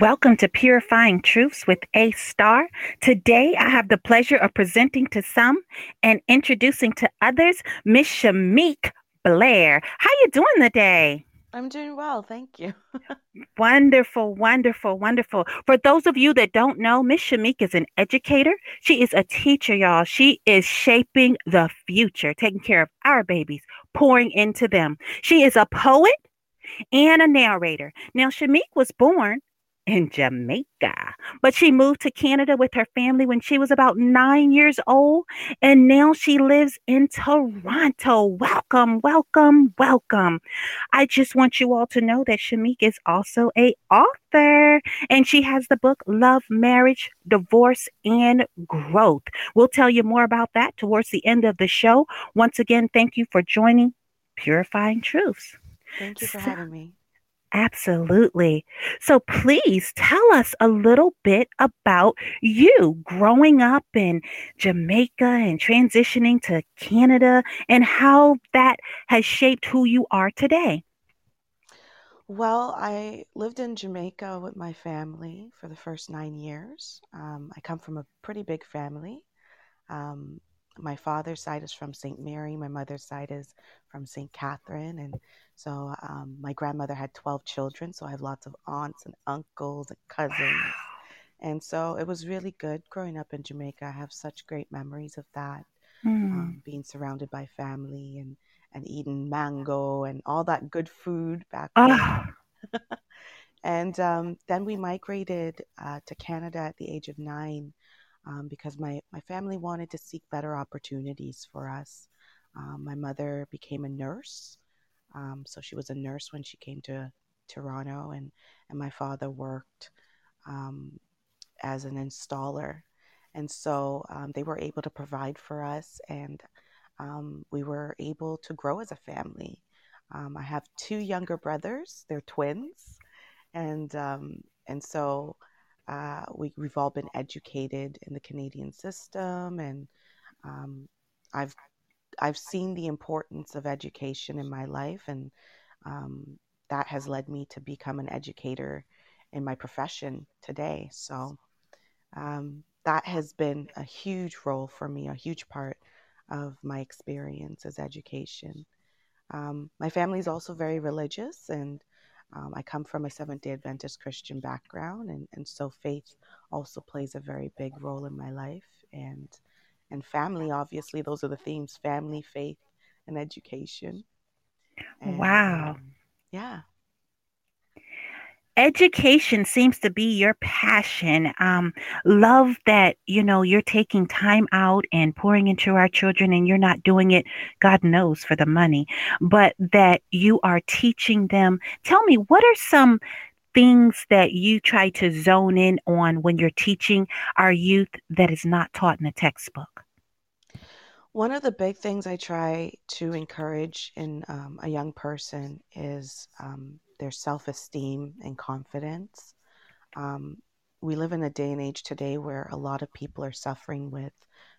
Welcome to Purifying Truths with A Star. Today, I have the pleasure of presenting to some and introducing to others Miss Shemique Blair. How you doing today? I'm doing well, thank you. wonderful, wonderful, wonderful. For those of you that don't know, Miss Shemique is an educator. She is a teacher, y'all. She is shaping the future, taking care of our babies, pouring into them. She is a poet and a narrator. Now, Shemique was born in Jamaica. But she moved to Canada with her family when she was about nine years old, and now she lives in Toronto. Welcome, welcome, welcome. I just want you all to know that Shemique is also a author, and she has the book Love, Marriage, Divorce, and Growth. We'll tell you more about that towards the end of the show. Once again, thank you for joining Purifying Truths. Thank you for so, having me. Absolutely. So please tell us a little bit about you growing up in Jamaica and transitioning to Canada and how that has shaped who you are today. Well, I lived in Jamaica with my family for the first nine years. Um, I come from a pretty big family. Um, my father's side is from St. Mary, my mother's side is from St. Catherine, and so um, my grandmother had 12 children, so I have lots of aunts and uncles and cousins. Wow. And so it was really good growing up in Jamaica. I have such great memories of that, mm. um, being surrounded by family and, and eating mango and all that good food back then. and um, then we migrated uh, to Canada at the age of nine um, because my, my family wanted to seek better opportunities for us. Um, my mother became a nurse um, so she was a nurse when she came to Toronto, and, and my father worked um, as an installer. And so um, they were able to provide for us, and um, we were able to grow as a family. I have two younger brothers, they're twins. And, and so uh, we, we've all been educated in the Canadian system, and I've I've seen the importance of education in my life, and um, that has led me to become an educator in my profession today. So um, that has been a huge role for me, a huge part of my experience as education. Um, my family is also very religious, and um, I come from a Seventh day Adventist Christian background, and, and so faith also plays a very big role in my life. And and family obviously those are the themes family faith and education and, wow um, yeah education seems to be your passion um, love that you know you're taking time out and pouring into our children and you're not doing it god knows for the money but that you are teaching them tell me what are some things that you try to zone in on when you're teaching our youth that is not taught in the textbook? One of the big things I try to encourage in um, a young person is um, their self esteem and confidence. Um, we live in a day and age today where a lot of people are suffering with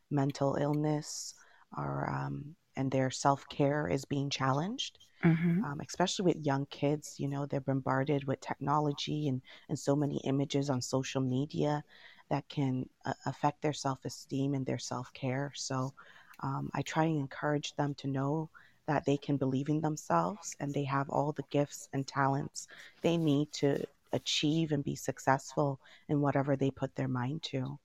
mental illness or, um, and their self care is being challenged mm-hmm. um, especially with young kids. You know, they're bombarded with technology and, and so many images on social media that can uh, affect their self esteem and their self care. So um, I try and encourage them to know that they can believe in themselves and they have all the gifts and talents they need to achieve and be successful in whatever they put their mind to.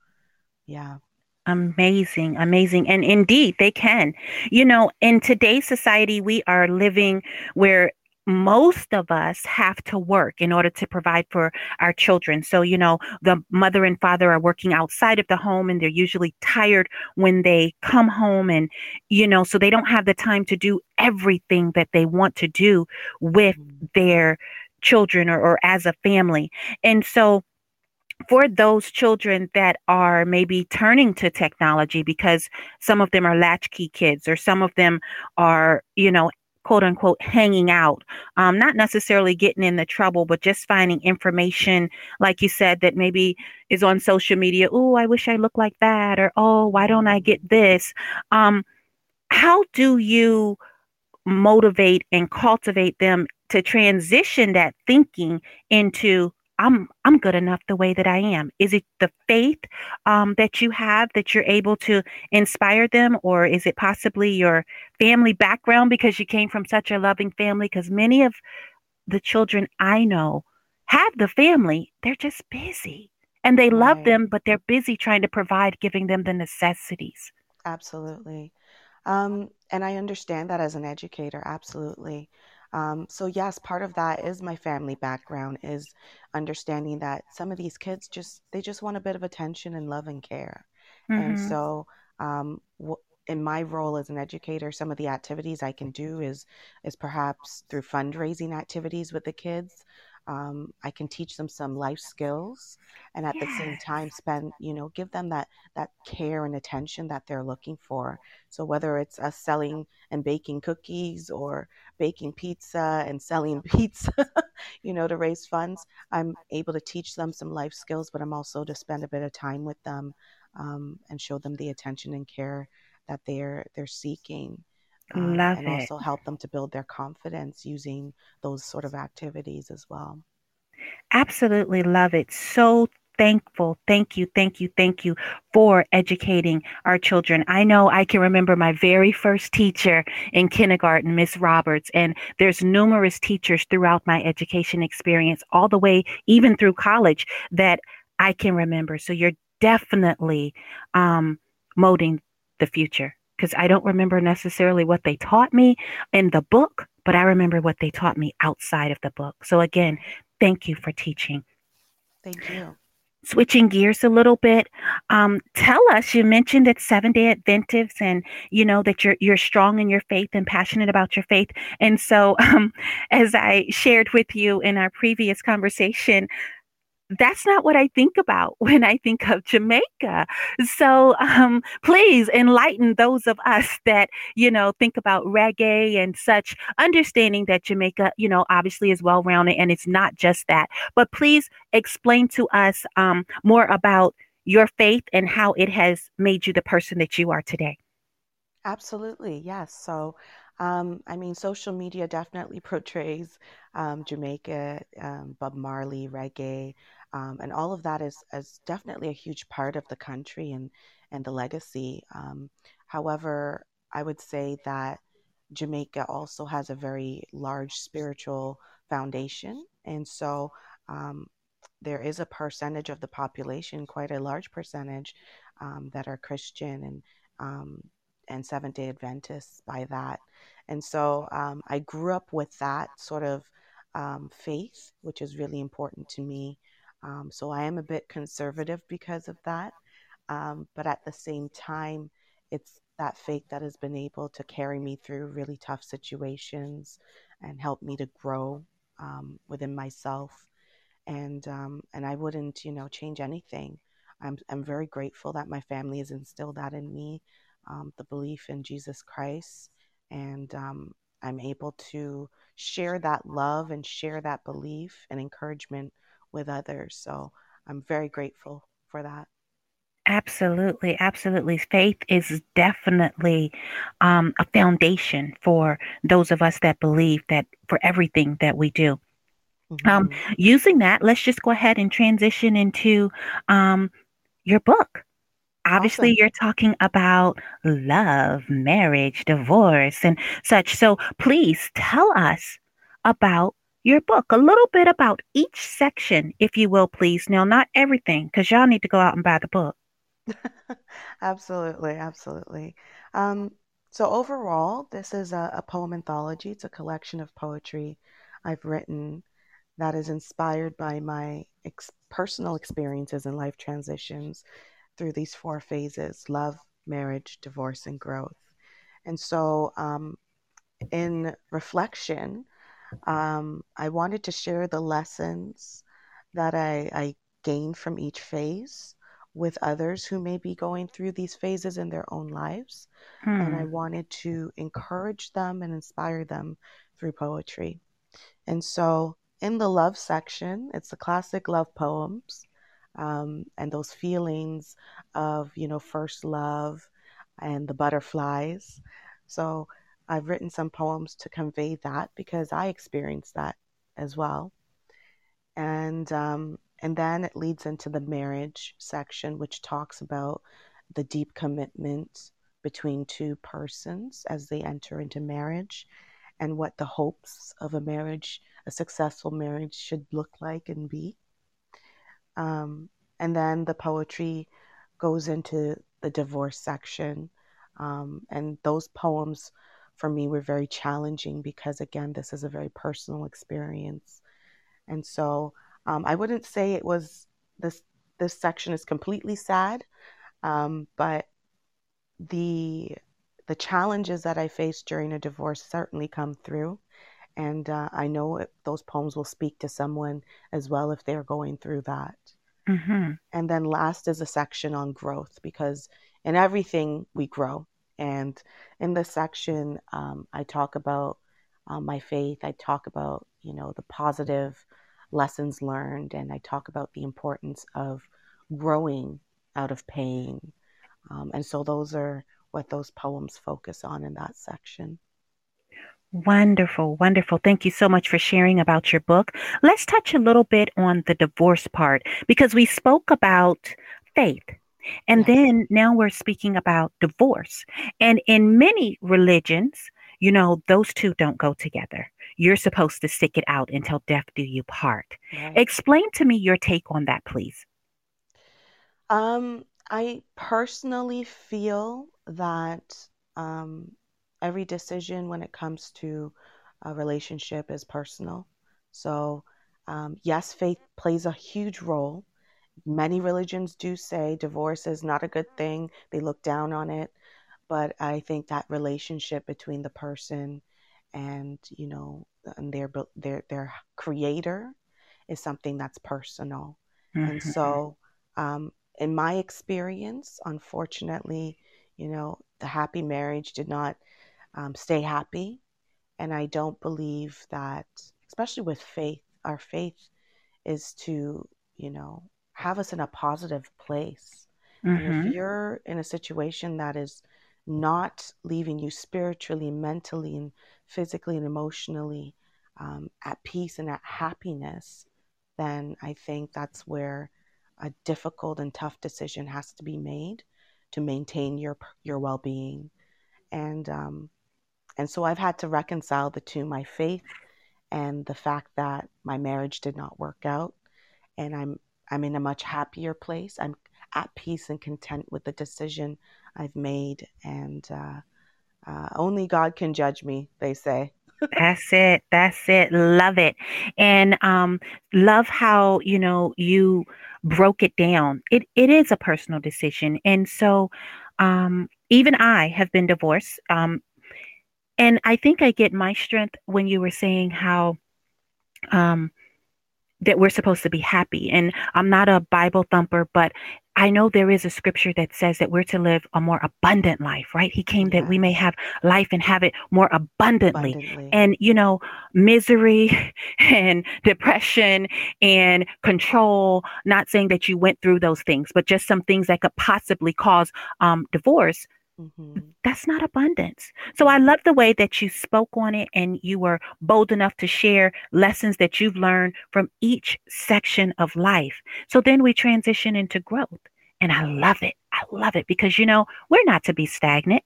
Yeah. Amazing, amazing. And indeed, they can. You know, in today's society, we are living where most of us have to work in order to provide for our children. So, you know, the mother and father are working outside of the home and they're usually tired when they come home. And, you know, so they don't have the time to do everything that they want to do with mm-hmm. their children or, or as a family. And so, for those children that are maybe turning to technology because some of them are latchkey kids or some of them are, you know, quote unquote hanging out, um, not necessarily getting in the trouble, but just finding information, like you said, that maybe is on social media. Oh, I wish I looked like that, or oh, why don't I get this? Um, how do you motivate and cultivate them to transition that thinking into I'm I'm good enough the way that I am. Is it the faith um, that you have that you're able to inspire them, or is it possibly your family background because you came from such a loving family? Because many of the children I know have the family, they're just busy and they love Right. them, but they're busy trying to provide, giving them the necessities. Absolutely. Um, and I understand that as an educator, absolutely. Um, so yes, part of that is my family background, is understanding that some of these kids just they just want a bit of attention and love and care. And hmm so, um, w- in my role as an educator, some of the activities I can do is is perhaps through fundraising activities with the kids. Um, I can teach them some life skills, and at the same time, spend you know give them that that care and attention that they're looking for. So whether it's us selling and baking cookies or baking pizza and selling pizza, you know, to raise funds, I'm able to teach them some life skills, but I'm also to spend a bit of time with them um, and show them the attention and care that they're they're seeking, um, Love and it. also help them to build their confidence using those sort of activities as well. Absolutely love it. So thankful. Thank you, thank you, thank you for educating our children. I know I can remember my very first teacher in kindergarten, Miss Roberts, and there's numerous teachers throughout my education experience, all the way even through college, that I can remember. So you're definitely um, molding the future because I don't remember necessarily what they taught me in the book, but I remember what they taught me outside of the book. So again, thank you for teaching. Thank you. Switching gears a little bit, um, tell us. You mentioned that Seven Day Adventists, and you know that you're you're strong in your faith and passionate about your faith. And so, um, as I shared with you in our previous conversation, that's not what I think about when I think of Jamaica. So um, please enlighten those of us that, you know, think about reggae and such, understanding that Jamaica, you know, obviously is well rounded and it's not just that. But please explain to us um, more about your faith and how it has made you the person that you are today. Absolutely, yes. So, um, I mean, social media definitely portrays um, Jamaica, um, Bob Marley, reggae, um, and all of that is is definitely a huge part of the country and and the legacy. Um, however, I would say that Jamaica also has a very large spiritual foundation, and so um, there is a percentage of the population, quite a large percentage, that are Christian and and Seventh Day Adventists by that. And so um, I grew up with that sort of um, faith, which is really important to me. Um, so I am a bit conservative because of that. Um, but at the same time, it's that faith that has been able to carry me through really tough situations and help me to grow um, within myself and um, and I wouldn't you know change anything. I'm I'm very grateful that my family has instilled that in me, um, the belief in Jesus Christ, and um, I'm able to share that love and share that belief and encouragement with others. So I'm very grateful for that. Absolutely, absolutely. Faith is definitely um, a foundation for those of us that believe that for everything that we do. Um, hmm using that, let's just go ahead and transition into um, your book. Obviously, Awesome. you're talking about love, marriage, divorce, and such. So please tell us about your book, a little bit about each section, if you will, please. Now, not everything, because y'all need to go out and buy the book. Absolutely, absolutely. Um, so overall, this is a, a poem anthology. It's a collection of poetry I've written that is inspired by my ex- personal experiences and life transitions through these four phases love, marriage, divorce, and growth. And so, um, in reflection, um, I wanted to share the lessons that I, I gained from each phase with others who may be going through these phases in their own lives. And I Hmm. wanted to encourage them and inspire them through poetry. And so in the love section, it's the classic love poems um, and those feelings of, you know, first love and the butterflies. So I've written some poems to convey that because I experienced that as well. and um, and then it leads into the marriage section, which talks about the deep commitment between two persons as they enter into marriage and what the hopes of a marriage, a successful marriage, should look like and be. Um, and then the poetry goes into the divorce section. Um, and those poems for me were very challenging because, again, this is a very personal experience. And so um, I wouldn't say it was this this section is completely sad, um, but the the challenges that I faced during a divorce certainly come through, and uh, I know it, those poems will speak to someone as well if they're going through that. Mm-hmm. And then last is a section on growth because in everything we grow. And in this section, um, I talk about uh, my faith. I talk about you know the positive lessons learned, and I talk about the importance of growing out of pain. Um, and so those are what those poems focus on in that section. Wonderful, wonderful. Thank you so much for sharing about your book. Let's touch a little bit on the divorce part because we spoke about faith. And yes. then now we're speaking about divorce. And in many religions, you know, those two don't go together. You're supposed to stick it out until death do you part. Right. Explain to me your take on that, please. Um, I personally feel that um, every decision when it comes to a relationship is personal. So, um, yes, faith plays a huge role. Many religions do say divorce is not a good thing, they look down on it. But I think that relationship between the person and, you know, and their, their, their creator is something that's personal. Mm-hmm. And so, um, in my experience, unfortunately, you know, the happy marriage did not um, stay happy. And I don't believe that, especially with faith, our faith is to, you know, have us in a positive place. Mm-hmm. And if you're in a situation that is not leaving you spiritually, mentally, and physically and emotionally um, at peace and at happiness, then I think that's where a difficult and tough decision has to be made to maintain your your well-being and um, and so I've had to reconcile the two my faith and the fact that my marriage did not work out. And I'm I'm in a much happier place. I'm at peace and content with the decision I've made. And uh, uh, only God can judge me they say. That's it. That's it. Love it. And um love how you know you broke it down. It it is a personal decision, and so um, even I have been divorced. Um, and I think I get my strength when you were saying how um, that we're supposed to be happy. And I'm not a Bible thumper, but I know there is a scripture that says that we're to live a more abundant life, right? He came that we may have life and have it more abundantly. abundantly. And, you know, misery and depression and control, not saying that you went through those things, but just some things that could possibly cause um, divorce. Mm-hmm. That's not abundance. So I love the way that you spoke on it and you were bold enough to share lessons that you've learned from each section of life. So then we transition into growth. And I love it. I love it because, you know, we're not to be stagnant,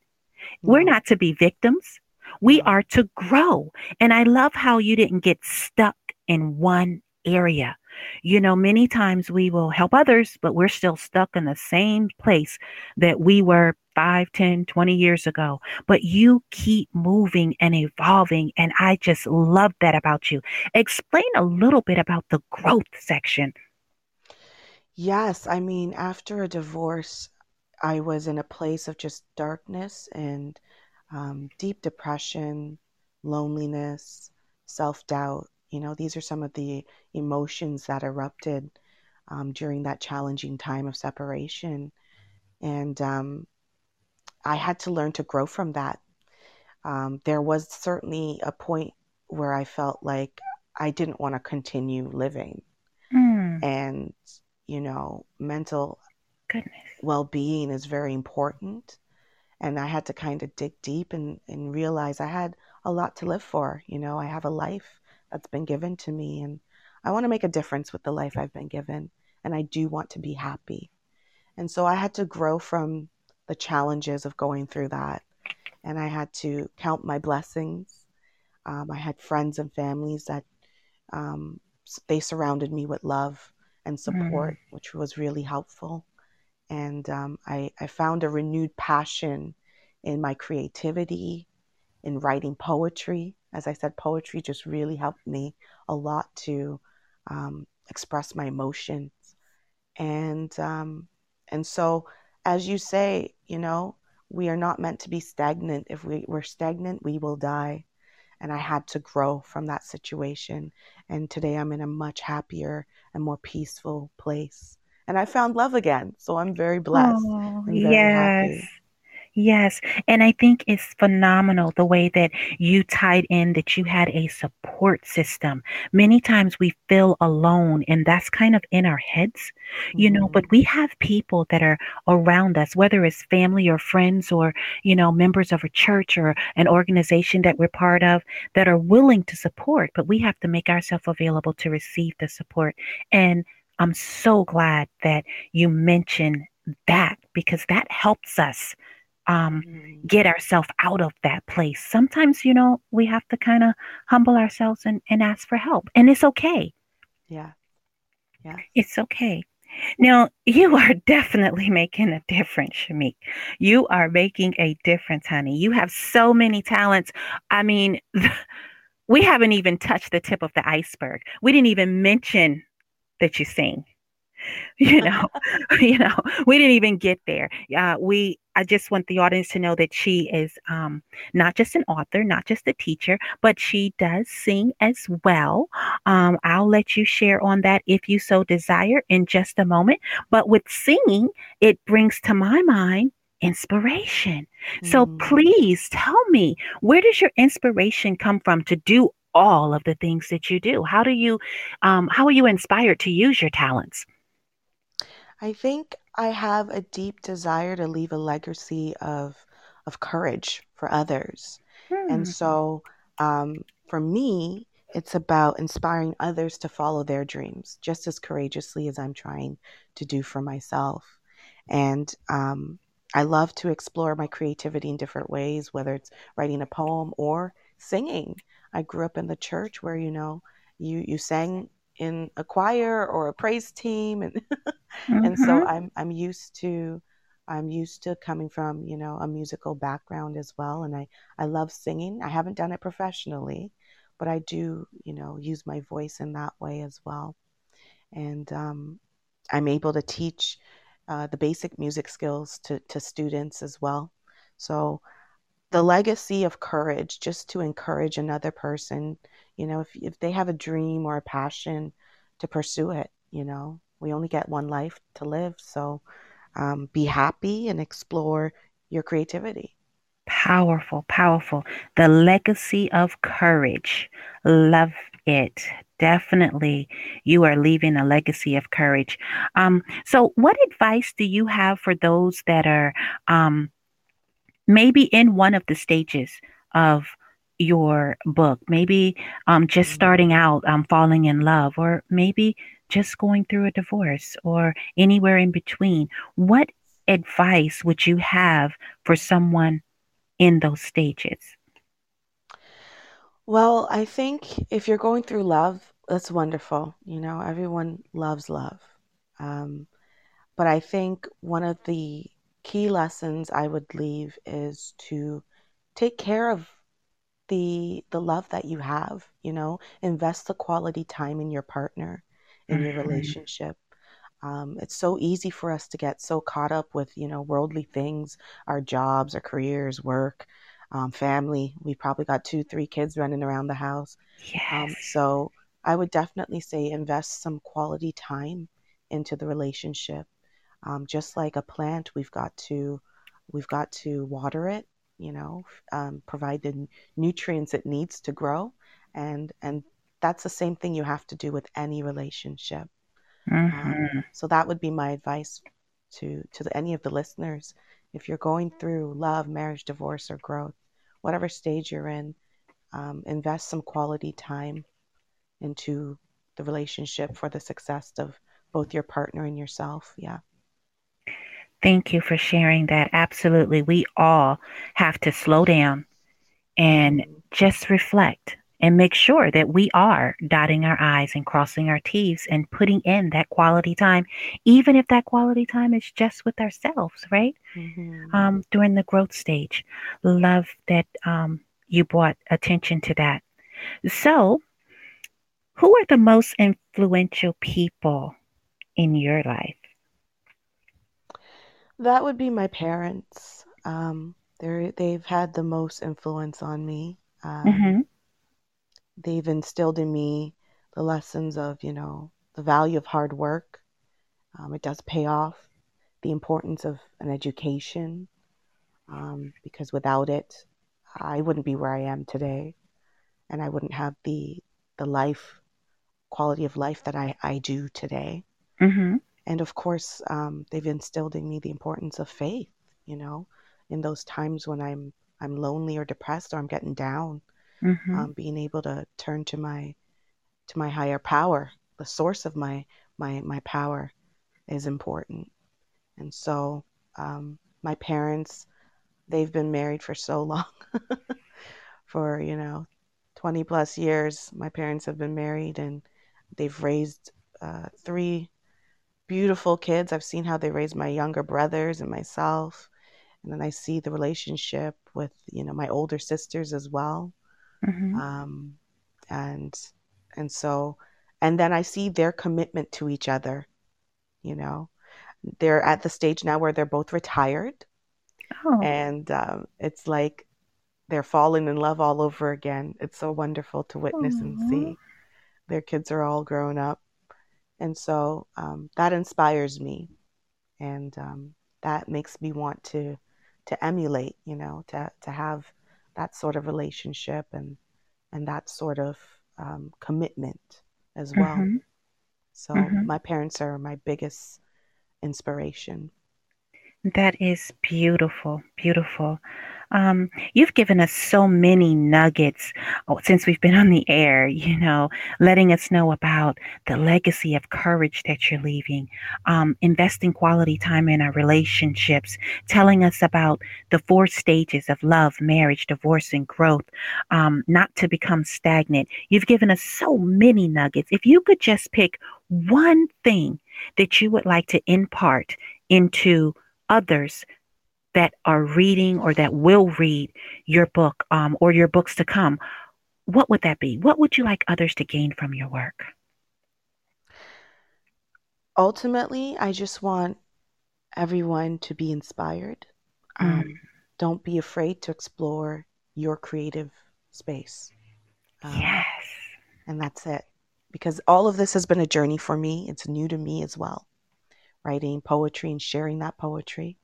no. we're not to be victims. We no. are to grow. And I love how you didn't get stuck in one area. You know, many times we will help others, but we're still stuck in the same place that we were 5, 10, 20 years ago. But you keep moving and evolving. And I just love that about you. Explain a little bit about the growth section. Yes. I mean, after a divorce, I was in a place of just darkness and um, deep depression, loneliness, self doubt. You know, these are some of the emotions that erupted um, during that challenging time of separation. And um, I had to learn to grow from that. Um, there was certainly a point where I felt like I didn't want to continue living. Mm. And, you know, mental Goodness. well being is very important. And I had to kind of dig deep and, and realize I had a lot to live for. You know, I have a life that's been given to me and I want to make a difference with the life I've been given, and I do want to be happy. And so I had to grow from the challenges of going through that. And I had to count my blessings. Um, I had friends and families that um, they surrounded me with love and support, mm. which was really helpful. And um, I, I found a renewed passion in my creativity, in writing poetry. As I said, poetry just really helped me a lot to um, express my emotions. And um, and so, as you say, you know, we are not meant to be stagnant. If we, we're stagnant, we will die. And I had to grow from that situation. And today I'm in a much happier and more peaceful place. And I found love again. So I'm very blessed. Oh, very yes. Happy. Yes. And I think it's phenomenal the way that you tied in that you had a support system. Many times we feel alone, and that's kind of in our heads, you know, but mm-hmm. we have people that are around us, whether it's family or friends or, you know, members of a church or an organization that we're part of that are willing to support, but we have to make ourselves available to receive the support. And I'm so glad that you mentioned that because that helps us um, mm-hmm. get ourselves out of that place. Sometimes, you know, we have to kind of humble ourselves and, and ask for help, and it's okay. Yeah. Yeah. It's okay. Now, you are definitely making a difference, Shemique. You are making a difference, honey. You have so many talents. I mean, we haven't even touched the tip of the iceberg. We didn't even mention that you sing. you know you know we didn't even get there. Uh, we i just want the audience to know that she is um, not just an author not just a teacher but she does sing as well. Um, i'll let you share on that if you so desire in just a moment. But with singing it brings to my mind inspiration. So mm. please tell me where does your inspiration come from to do all of the things that you do? How do you um, how are you inspired to use your talents I think I have a deep desire to leave a legacy of of courage for others. And hmm. so um, for me, it's about inspiring others to follow their dreams just as courageously as I'm trying to do for myself. And um, I love to explore my creativity in different ways, whether it's writing a poem or singing. I grew up in the church where, you know, you, you sang in a choir or a praise team and mm-hmm. and so mm-hmm. I'm I'm used to I'm used to coming from, you know, a musical background as well and I I love singing. I haven't done it professionally, but I do, you know, use my voice in that way as well. And um, I'm able to teach uh, the basic music skills to, to students as well. So the legacy of courage, just to encourage another person you know, if, if they have a dream or a passion to pursue it, you know, we only get one life to live. So um, be happy and explore your creativity. Powerful, powerful. The legacy of courage. Love it. Definitely, you are leaving a legacy of courage. Um, so, what advice do you have for those that are um, maybe in one of the stages of your book, maybe um, just mm-hmm. starting out, um, falling in love, or maybe just going through a divorce, or anywhere in between. What advice would you have for someone in those stages? Well, I think if you're going through love, that's wonderful. You know, everyone loves love. Um, but I think one of the key lessons I would leave is to take care of the the love that you have you know? Invest the quality time in your partner in mm-hmm. your relationship. Um, it's so easy for us to get so caught up with you know worldly things our jobs our careers work um, family. We probably got two three kids running around the house. Um, yes. Um, so i would definitely say invest some quality time into the relationship um, just like a plant we've got to we've got to water it you know, um, provide the nutrients it needs to grow, and and that's the same thing you have to do with any relationship. Um, mm-hmm. Um, so that would be my advice to to the, any of the listeners. If you're going through love, marriage, divorce, or growth, whatever stage you're in, um, invest some quality time into the relationship, for the success of both your partner and yourself. Yeah. Thank you for sharing that. Absolutely. We all have to slow down and just reflect and make sure that we are dotting our I's and crossing our T's and putting in that quality time, even if that quality time is just with ourselves, right? Mm-hmm. Um, during the growth stage. Love that um, you brought attention to that. So, who are the most influential people in your life? That would be my parents. Um, they they've had the most influence on me. Um, mm-hmm. They've instilled in me the lessons of, you know, the value of hard work. Um, it does pay off. The importance of an education, um, because without it, I wouldn't be where I am today, and I wouldn't have the the life quality of life that I, I do today. Mm-hmm. And of course, um, they've instilled in me the importance of faith. You know, in those times when I'm I'm lonely or depressed or I'm getting down, mm-hmm. um, being able to turn to my to my higher power, the source of my my my power, is important. And so, um, my parents, they've been married for so long, for you know, twenty plus years. My parents have been married, and they've raised uh, three beautiful kids. I've seen how they raise my younger brothers and myself. And then I see the relationship with, you know, my older sisters as well. Mm-hmm. Um, and and so and then I see their commitment to each other. You know, they're at the stage now where they're both retired, oh. and um, it's like they're falling in love all over again. It's so wonderful to witness Aww. and see. Their kids are all grown up, and so um, that inspires me, and um, that makes me want to to emulate. You know, to to have that sort of relationship and and that sort of um, commitment as well. Mm-hmm. So mm-hmm. my parents are my biggest inspiration. That is beautiful, beautiful. Um, you've given us so many nuggets oh, since we've been on the air, you know, letting us know about the legacy of courage that you're leaving, um, investing quality time in our relationships, telling us about the four stages of love, marriage, divorce, and growth, um, not to become stagnant. You've given us so many nuggets. If you could just pick one thing that you would like to impart into others that are reading or that will read your book um, or your books to come, what would that be? What would you like others to gain from your work? Ultimately, I just want everyone to be inspired. Um, mm. Don't be afraid to explore your creative space. Um, yes. And that's it. Because all of this has been a journey for me. It's new to me as well. Writing poetry and sharing that poetry.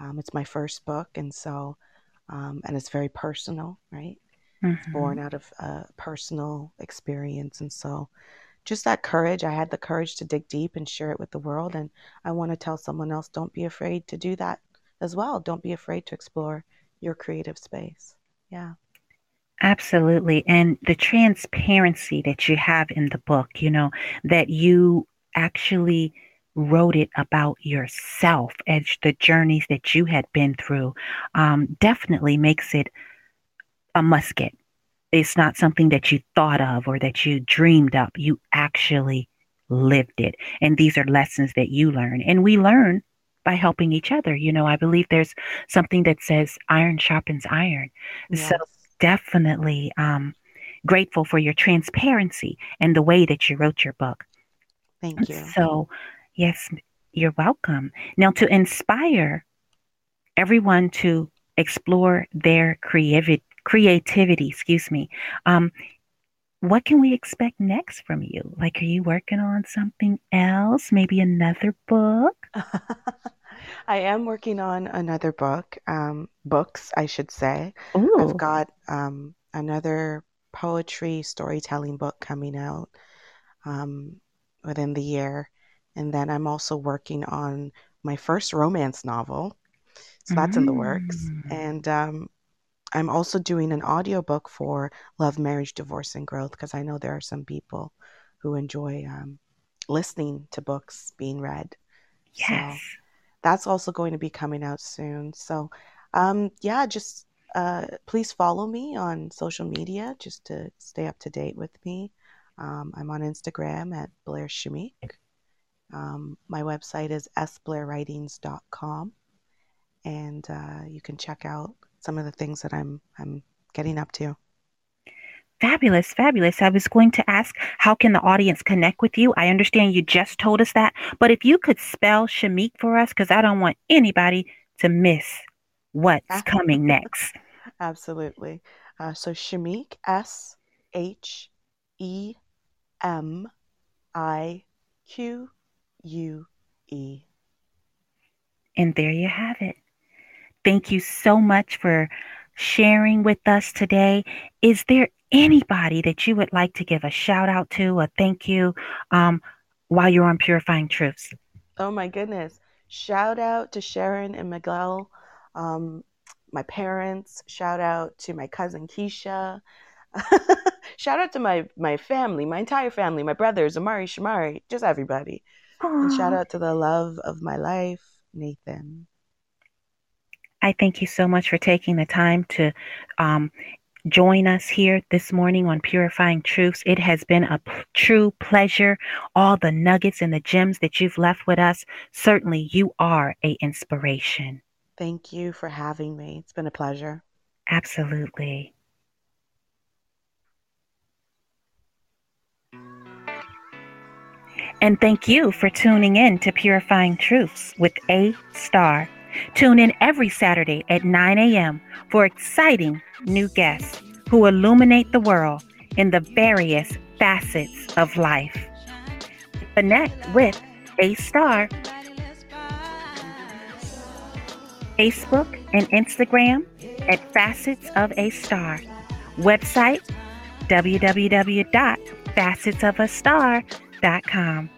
Um, it's my first book, and so, um, and it's very personal, right? Mm-hmm. It's born out of a personal experience, and so, just that courage. I had the courage to dig deep and share it with the world, and I want to tell someone else: don't be afraid to do that as well. Don't be afraid to explore your creative space. Yeah. Absolutely. And the transparency that you have in the book, you know, that you actually wrote it about yourself and the journeys that you had been through um, definitely makes it a must get. It's not something that you thought of or that you dreamed up. You actually lived it. And these are lessons that you learn. And we learn by helping each other. You know, I believe there's something that says iron sharpens iron. Yes. So definitely um, grateful for your transparency and the way that you wrote your book. Thank you. So Yes, you're welcome. Now, to inspire everyone to explore their creativity, creativity, excuse me, um, what can we expect next from you? Like, are you working on something else? Maybe another book? I am working on another book, um, books, I should say. Ooh. I've got um, another poetry storytelling book coming out um, within the year. And then I'm also working on my first romance novel. So that's mm. in the works. Mm. And um, I'm also doing an audiobook for Love, Marriage, Divorce, and Growth because I know there are some people who enjoy um, listening to books being read. Yes. So that's also going to be coming out soon. So, um, yeah, just uh, please follow me on social media just to stay up to date with me. Um, I'm on Instagram at Blair Shemique. Um, my website is sblairwritings.com, and uh, you can check out some of the things that I'm I'm getting up to. Fabulous, fabulous. I was going to ask, how can the audience connect with you? I understand you just told us that, but if you could spell Shemique for us, because I don't want anybody to miss what's coming next. Absolutely. Uh, so Shemique, S H E M I Q U E. And there you have it. Thank you so much for sharing with us today. Is there anybody that you would like to give a shout out to, a thank you, um, while you're on Purifying Truths? Oh my goodness. Shout out to Sharon and Miguel, um, my parents. Shout out to my cousin Keisha. shout out to my, my family, my entire family, my brothers, Amari, Shamari, just everybody. And shout out to the love of my life, Nathan. I thank you so much for taking the time to um, join us here this morning on Purifying Truths. It has been a p- true pleasure. All the nuggets and the gems that you've left with us, certainly you are a inspiration. Thank you for having me. It's been a pleasure. Absolutely. And thank you for tuning in to Purifying Truths with A Star. Tune in every Saturday at 9 a.m. for exciting new guests who illuminate the world in the various facets of life. Connect with A Star. Facebook and Instagram at Facets of a Star. Website www.facetsofastar.com com.